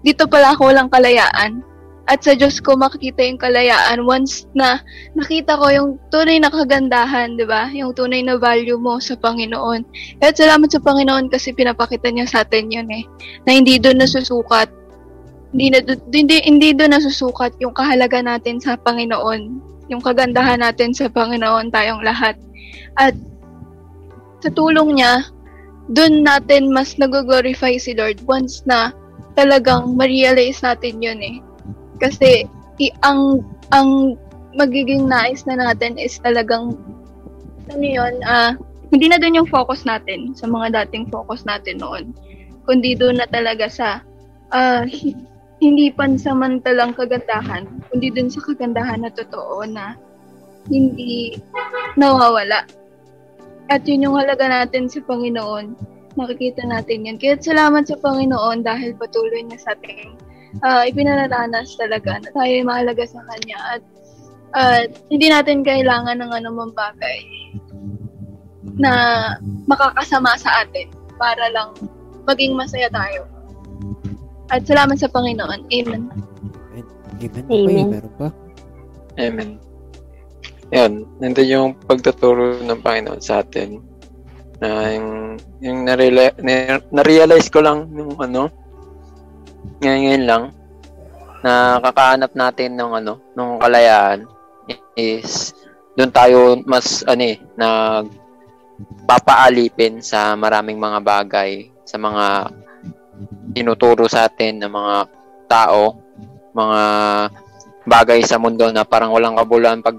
Speaker 2: dito pala ako walang kalayaan at sa Diyos ko makikita yung kalayaan once na nakita ko yung tunay na kagandahan, di ba? Yung tunay na value mo sa Panginoon. At salamat sa Panginoon kasi pinapakita niya sa atin yun eh. Na hindi doon nasusukat. Hindi, na, hindi, hindi doon nasusukat yung kahalaga natin sa Panginoon. Yung kagandahan natin sa Panginoon tayong lahat. At sa tulong niya, doon natin mas nag-glorify si Lord once na talagang ma-realize natin yun eh kasi i- ang ang magiging nais na natin is talagang ano yun, uh, hindi na doon yung focus natin sa mga dating focus natin noon. Kundi doon na talaga sa uh, hindi pansamantalang kagandahan, kundi doon sa kagandahan na totoo na hindi nawawala. At yun yung halaga natin sa Panginoon. Makikita natin yan. Kaya salamat sa Panginoon dahil patuloy niya sa ating uh, ipinararanas talaga na tayo mahalaga sa Kanya at uh, hindi natin kailangan ng anumang bagay na makakasama sa atin para lang maging masaya tayo. At salamat sa Panginoon. Amen.
Speaker 1: Amen. Amen. Meron pa?
Speaker 3: Amen. Yan, nandun yung pagtuturo ng Panginoon sa atin na yung, yung na-realize ko lang yung ano, ngayon lang na kakahanap natin ng ano, ng kalayaan is doon tayo mas ano eh, nag papaalipin sa maraming mga bagay, sa mga tinuturo sa atin ng mga tao, mga bagay sa mundo na parang walang kabuluhan. Pag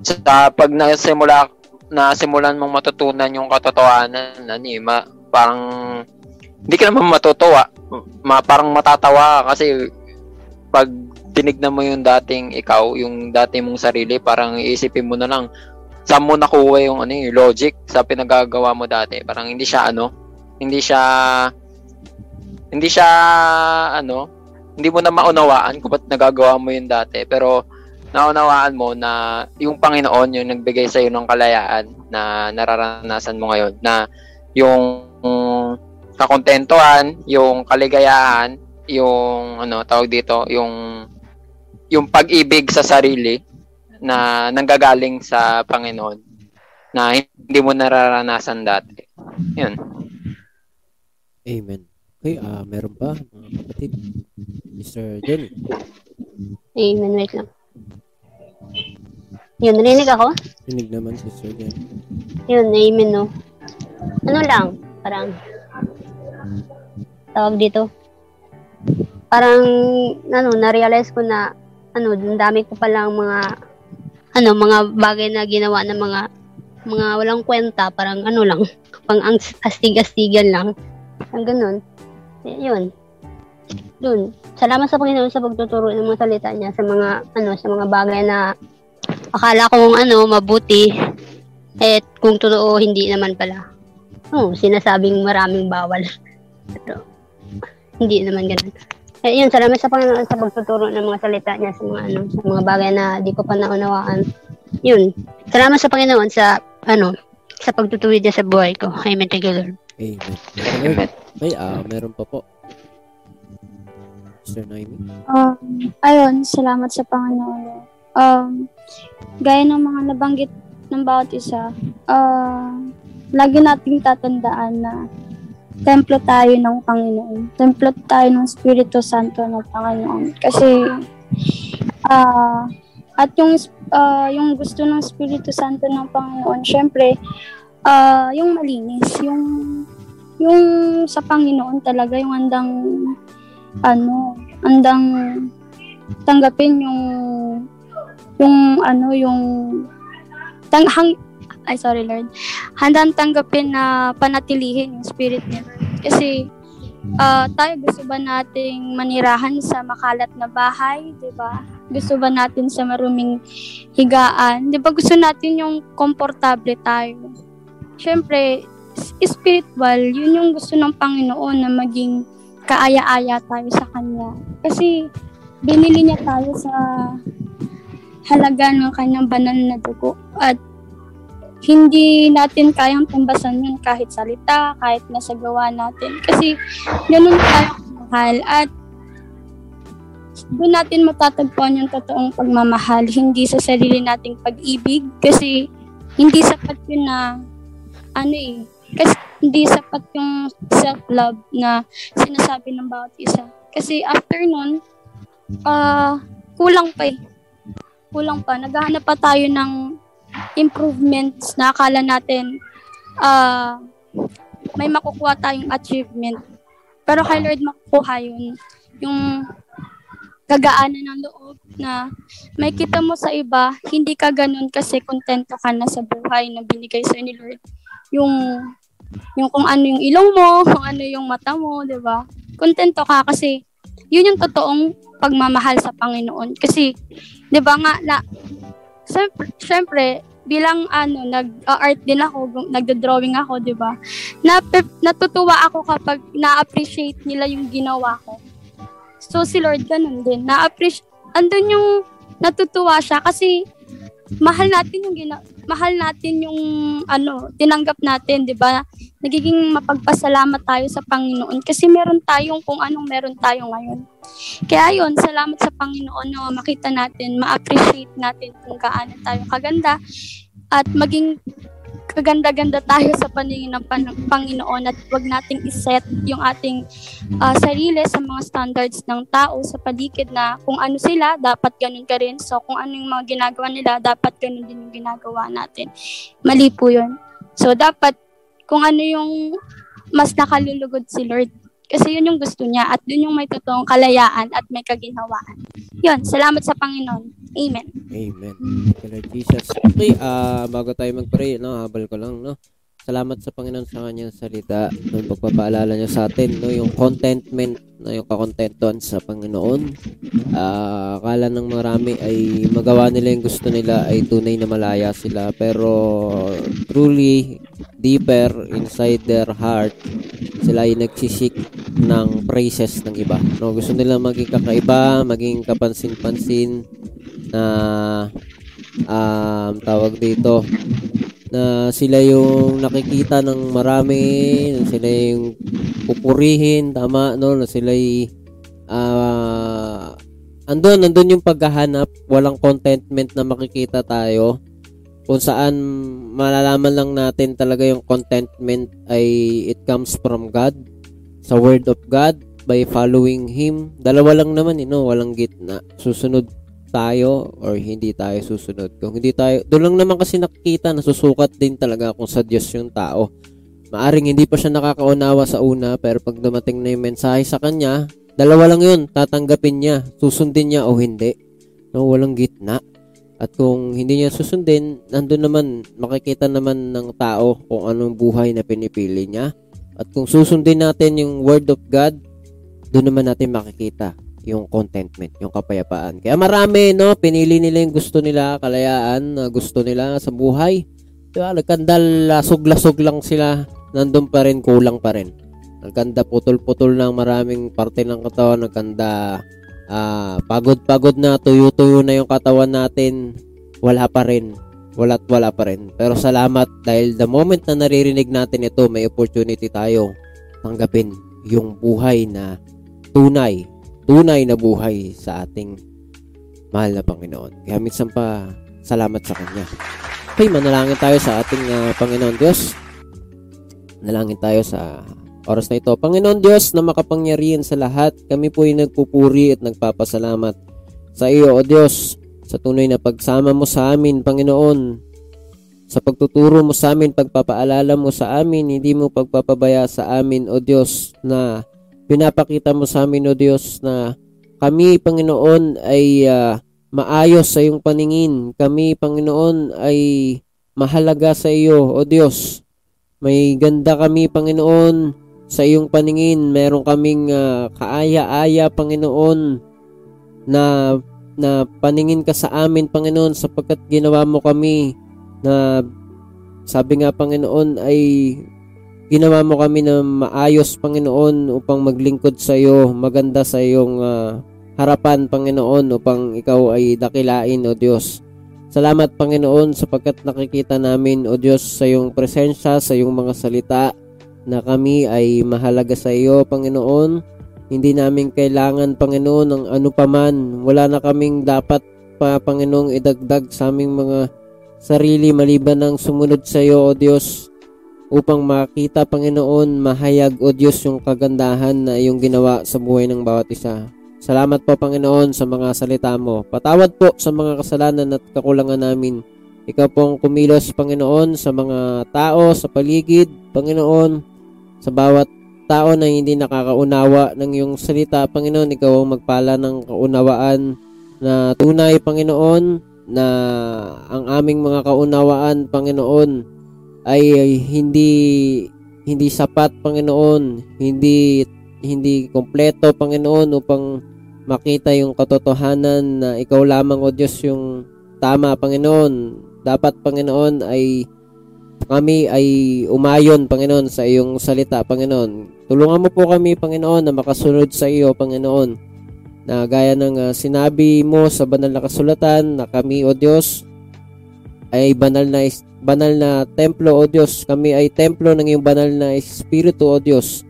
Speaker 3: sa pag nasimula nasimulan mong matutunan yung katotohanan ano eh, ma, parang hindi ka naman matutuwa ma, parang matatawa kasi pag tinignan mo yung dating ikaw, yung dating mong sarili, parang iisipin mo na lang saan mo nakuha yung ano yung logic sa pinagagawa mo dati. Parang hindi siya ano, hindi siya hindi siya ano, hindi mo na maunawaan kung ba't nagagawa mo yun dati. Pero naunawaan mo na yung Panginoon yung nagbigay sa iyo ng kalayaan na nararanasan mo ngayon na yung kakontentuhan, yung kaligayahan, yung ano tawag dito, yung yung pag-ibig sa sarili na nanggagaling sa Panginoon na hindi mo nararanasan dati. Yun.
Speaker 1: Amen. Okay, uh, meron pa mga kapatid? Mr. Jenny.
Speaker 6: Amen. Wait lang. Yun, narinig ako?
Speaker 1: Rinig naman, Sister Jenny.
Speaker 6: Yun, amen, no? Ano lang, parang tawag dito, parang, ano, na-realize ko na, ano, dami ko palang mga, ano, mga bagay na ginawa ng mga, mga walang kwenta, parang ano lang, pang ang astig-astigan lang. Ang ganun. Yun. Dun. Salamat sa Panginoon sa pagtuturo ng mga salita niya sa mga, ano, sa mga bagay na akala kong, ano, mabuti. Eh, kung totoo, hindi naman pala. Oh, sinasabing maraming bawal. Pero, hindi naman ganun. Eh, yun, salamat sa Panginoon sa pagtuturo ng mga salita niya sa mga, ano, sa mga bagay na di ko pa naunawaan. Yun. Salamat sa Panginoon sa, ano, sa pagtutuwid niya sa buhay ko. Amen. Thank you, Lord.
Speaker 1: Amen. Amen. Ay, ah, uh, meron pa po. Sir Noemi?
Speaker 5: Um, ayun, salamat sa Panginoon. Um, gaya ng mga nabanggit ng bawat isa, uh, lagi nating tatandaan na templo tayo ng Panginoon. Templo tayo ng Espiritu Santo ng Panginoon. Kasi, uh, at yung, uh, yung gusto ng Espiritu Santo ng Panginoon, syempre, uh, yung malinis, yung yung sa Panginoon talaga, yung andang, ano, andang tanggapin yung, yung, ano, yung, tang, hang, ay sorry Lord, handang tanggapin na panatilihin yung spirit ni Lord. Kasi, uh, tayo gusto ba nating manirahan sa makalat na bahay, 'di ba? Gusto ba natin sa maruming higaan? 'Di ba gusto natin yung komportable tayo? Syempre, spiritual, yun yung gusto ng Panginoon na maging kaaya-aya tayo sa Kanya. Kasi, binili niya tayo sa halaga ng kanyang banal na dugo. At hindi natin kayang tumbasan yun kahit salita, kahit nasa gawa natin. Kasi ganun tayo mahal at doon natin matatagpuan yung totoong pagmamahal, hindi sa sarili nating pag-ibig kasi hindi sapat yun na ano eh, kasi hindi sapat yung self-love na sinasabi ng bawat isa. Kasi after nun, uh, kulang pa eh. Kulang pa. Naghahanap pa tayo ng improvements na akala natin uh, may makukuha tayong achievement. Pero kay Lord makukuha yun. Yung kagaanan ng loob na may kita mo sa iba, hindi ka ganun kasi kontento ka na sa buhay na binigay sa ni Lord. Yung yung kung ano yung ilong mo, kung ano yung mata mo, 'di ba? Kontento ka kasi yun yung totoong pagmamahal sa Panginoon. Kasi 'di ba nga na syempre, syempre bilang ano nag-art din ako, nagdo-drawing ako, 'di ba? Na natutuwa ako kapag na-appreciate nila yung ginawa ko. So si Lord ganun din. Na-appreciate andun yung natutuwa siya kasi mahal natin yung gina mahal natin yung ano tinanggap natin 'di ba? Nagiging mapagpasalamat tayo sa Panginoon kasi meron tayong kung anong meron tayo ngayon. Kaya yon salamat sa Panginoon na makita natin ma-appreciate natin kung gaano tayo kaganda at maging kaganda-ganda tayo sa paningin ng pan- Panginoon at wag nating iset yung ating uh, sarili sa mga standards ng tao sa paligid na kung ano sila, dapat ganun ka rin. So, kung ano yung mga ginagawa nila, dapat ganun din yung ginagawa natin. Mali po yun. So, dapat kung ano yung mas nakalulugod si Lord. Kasi yun yung gusto niya at yun yung may totoong kalayaan at may kaginhawaan. Yun, salamat sa Panginoon. Amen.
Speaker 1: Amen. Thank Lord Jesus. Okay, uh, bago tayo mag-pray, no, habal ko lang, no. Salamat sa Panginoon sa kanyang salita, no, pagpapaalala niya sa atin, no, yung contentment, no, yung kakontentuhan sa Panginoon. Uh, akala ng marami ay magawa nila yung gusto nila ay tunay na malaya sila, pero truly, deeper inside their heart, sila ay nagsisik ng praises ng iba. No, gusto nila maging kakaiba, maging kapansin-pansin, na um, tawag dito na sila yung nakikita ng marami, na sila yung pupurihin, tama, no, na sila yung uh, andun, andun yung paghahanap, walang contentment na makikita tayo, kung saan malalaman lang natin talaga yung contentment ay it comes from God, sa Word of God, by following Him. Dalawa lang naman, you know, walang gitna. Susunod tayo or hindi tayo susunod. Kung hindi tayo, doon lang naman kasi nakikita, nasusukat din talaga kung sa Diyos yung tao. Maaring hindi pa siya nakakaunawa sa una, pero pag dumating na yung mensahe sa kanya, dalawa lang yun, tatanggapin niya, susundin niya o hindi. No, walang gitna. At kung hindi niya susundin, nandun naman, makikita naman ng tao kung anong buhay na pinipili niya. At kung susundin natin yung Word of God, doon naman natin makikita yung contentment, yung kapayapaan. Kaya marami, no, pinili nila yung gusto nila, kalayaan gusto nila sa buhay. Diba, nagkandal, lasog-lasog lang sila, nandun pa rin, kulang pa rin. Nagkanda putol-putol ng maraming parte ng katawan, nagkanda uh, pagod-pagod na, tuyo-tuyo na yung katawan natin, wala pa rin. Wala't wala pa rin. Pero salamat dahil the moment na naririnig natin ito, may opportunity tayo tanggapin yung buhay na tunay tunay na buhay sa ating mahal na Panginoon. Kaya minsan pa, salamat sa Kanya. Okay, manalangin tayo sa ating uh, Panginoon Diyos. Nalangin tayo sa oras na ito. Panginoon Diyos na makapangyarihan sa lahat, kami po ay nagpupuri at nagpapasalamat sa iyo, O Diyos, sa tunay na pagsama mo sa amin, Panginoon. sa pagtuturo mo sa amin, pagpapaalala mo sa amin, hindi mo pagpapabaya sa amin, O Diyos, na pinapakita mo sa amin, O Diyos, na kami, Panginoon, ay uh, maayos sa iyong paningin. Kami, Panginoon, ay mahalaga sa iyo, O Diyos. May ganda kami, Panginoon, sa iyong paningin. Meron kaming uh, kaaya-aya, Panginoon, na na paningin ka sa amin, Panginoon, sapagkat ginawa mo kami na sabi nga, Panginoon, ay ginawa mo kami na maayos, Panginoon, upang maglingkod sa iyo, maganda sa iyong uh, harapan, Panginoon, upang ikaw ay dakilain, O Diyos. Salamat, Panginoon, sapagkat nakikita namin, O Diyos, sa iyong presensya, sa iyong mga salita, na kami ay mahalaga sa iyo, Panginoon, hindi namin kailangan, Panginoon, ng ano paman. Wala na kaming dapat pa, Panginoong, idagdag sa aming mga sarili maliban ng sumunod sa iyo, O Diyos, upang makita, Panginoon, mahayag, O Diyos, yung kagandahan na iyong ginawa sa buhay ng bawat isa. Salamat po, Panginoon, sa mga salita mo. Patawad po sa mga kasalanan at kakulangan namin. Ikaw pong kumilos, Panginoon, sa mga tao, sa paligid, Panginoon, sa bawat tao na hindi nakakaunawa ng iyong salita, Panginoon, ikaw ang magpala ng kaunawaan na tunay, Panginoon, na ang aming mga kaunawaan, Panginoon, ay, hindi hindi sapat, Panginoon, hindi hindi kompleto, Panginoon, upang makita yung katotohanan na ikaw lamang, O Diyos, yung tama, Panginoon. Dapat, Panginoon, ay kami ay umayon, Panginoon, sa iyong salita, Panginoon. Tulungan mo po kami, Panginoon, na makasunod sa iyo, Panginoon. Na gaya ng uh, sinabi mo sa banal na kasulatan na kami, O Diyos, ay banal na banal na templo, O Diyos. Kami ay templo ng iyong banal na Espiritu, O Diyos.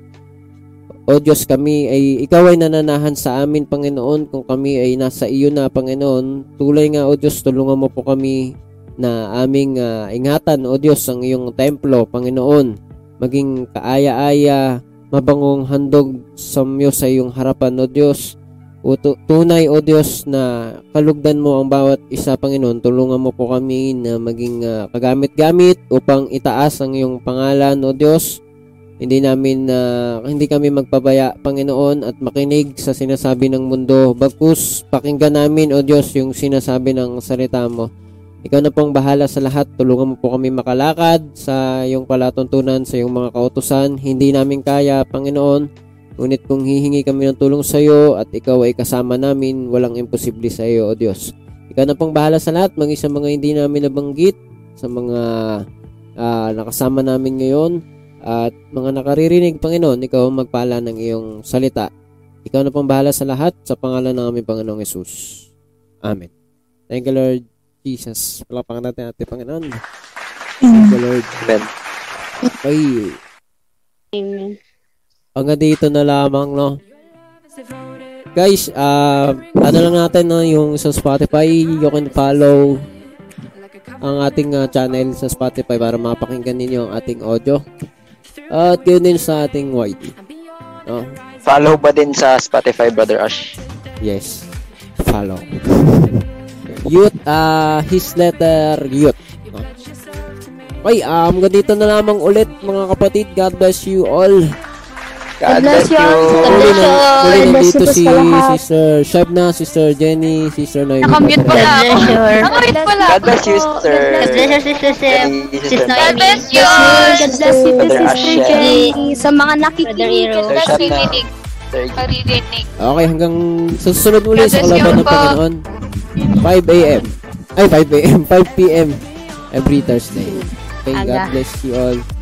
Speaker 1: O Diyos, kami ay, ikaw ay nananahan sa amin, Panginoon, kung kami ay nasa iyo na, Panginoon. Tulay nga, O Diyos, tulungan mo po kami na aming uh, ingatan, O Diyos, ang iyong templo, Panginoon. Maging kaaya-aya, mabangong handog samyo sa iyong harapan, O Diyos. O tunay, O Diyos, na kalugdan mo ang bawat isa, Panginoon. Tulungan mo po kami na maging uh, kagamit-gamit upang itaas ang iyong pangalan, O Diyos. Hindi namin uh, hindi kami magpabaya, Panginoon, at makinig sa sinasabi ng mundo. Bagkus, pakinggan namin, O Diyos, yung sinasabi ng salita mo. Ikaw na pong bahala sa lahat. Tulungan mo po kami makalakad sa iyong palatuntunan, sa iyong mga kautusan. Hindi namin kaya, Panginoon. Ngunit kung hihingi kami ng tulong sa iyo at ikaw ay kasama namin, walang imposible sa iyo, O Diyos. Ikaw na pong bahala sa lahat, maging sa mga hindi namin nabanggit, sa mga uh, nakasama namin ngayon, at mga nakaririnig, Panginoon, ikaw ang magpala ng iyong salita. Ikaw na pong bahala sa lahat, sa pangalan ng aming Panginoong Yesus. Amen. Thank you, Lord. Jesus. Palapakan natin ating Panginoon. Thank you, Lord.
Speaker 3: Amen.
Speaker 1: Okay.
Speaker 6: Amen.
Speaker 1: Hanggang dito na lamang, no? Guys, uh, ano lang natin, no, yung sa Spotify, you can follow ang ating uh, channel sa Spotify para mapakinggan ninyo ang ating audio. At uh, yun din sa ating YT. No?
Speaker 3: Follow ba din sa Spotify, Brother Ash?
Speaker 1: Yes. Follow. Youth, uh, his letter Youth. Okay, um, ganito na lamang ulit mga kapatid. God bless you all.
Speaker 3: God, bless you.
Speaker 6: God bless you.
Speaker 1: Muli nandito si Sister Shabna, Sister Jenny, Sister Noemi.
Speaker 2: Nakamute pala ako.
Speaker 6: Nakamute
Speaker 2: pala
Speaker 3: God bless you, Sister.
Speaker 6: God bless you, Sister Seb. Sister
Speaker 2: God
Speaker 6: Noemi.
Speaker 2: bless you.
Speaker 5: God bless you, Sister. Jenny. Sa mga nakikinig.
Speaker 2: God bless you, Maririnig.
Speaker 1: Okay, hanggang sa susunod
Speaker 2: God
Speaker 1: sa kalaban ng. Panginoon. 5 a.m. Ay, 5 a.m. 5 p.m. every Thursday. Okay, God bless you all.